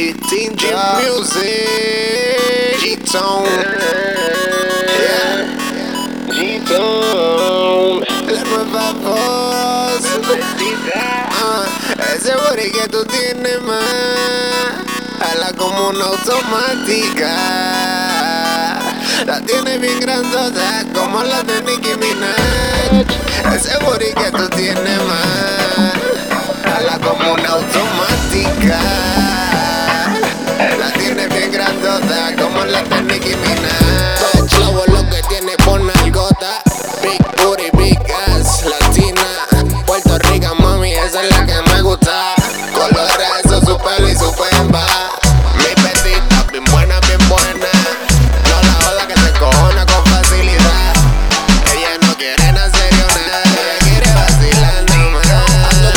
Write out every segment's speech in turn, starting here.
Distinto Music. G-Tone. Yeah. G-Tone. La nueva voz. Ah, Ese body que tú tienes más Hala como una automática. La tienes bien grandota Como la de Nicki Minaj. Ese body que tú tienes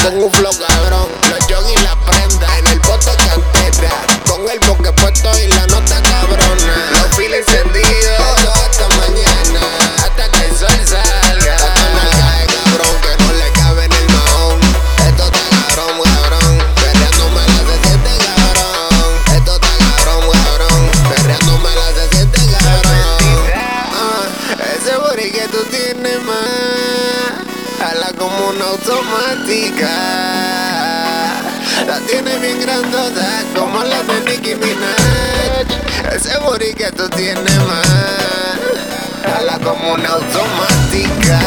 con un flow cabrón. Los jogging y la prenda En el bote cantera Con el boque puesto y la nota cabrona. Los filos encendidos Esto hasta mañana. Hasta que el sol salga. Esta nalga de cabrón que no le cabe en el mahón. Esto está cabrón, cabrón. Perreándome la se siente cabrón. Esto está cabrón, cabrón. Perreándome la se siente cabrón. Ah, Ese booty que tú tienes más Hala como una automática. La tiene bien grandota como la de Nicki Minaj. Ese booty que tú tienes más Hala como una automática.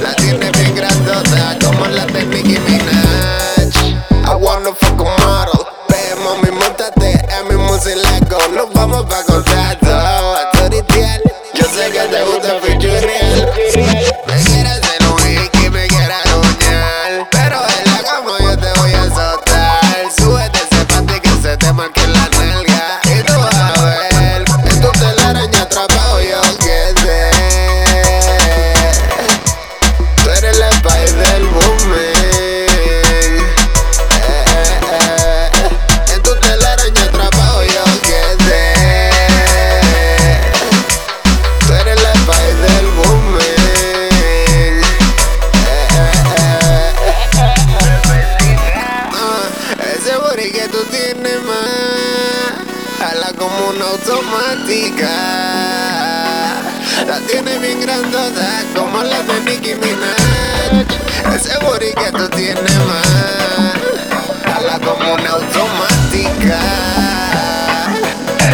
La tiene bien grandota como la de Nicki Minaj. I wanna fuck a model. Ve mami, montate en mi musileco Nos vamos pa' contrato A toritear Yo sé que te gusta tú tienes más Hala como una automática. La tiene bien grandota como la de Nicki Minaj. Ese booty que tú tienes más Hala como una automática.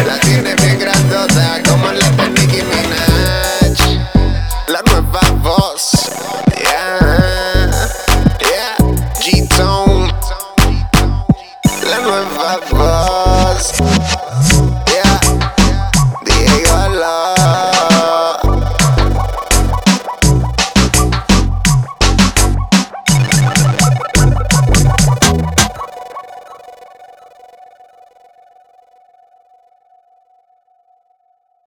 La tiene bien grandota G-Tone La nueva voz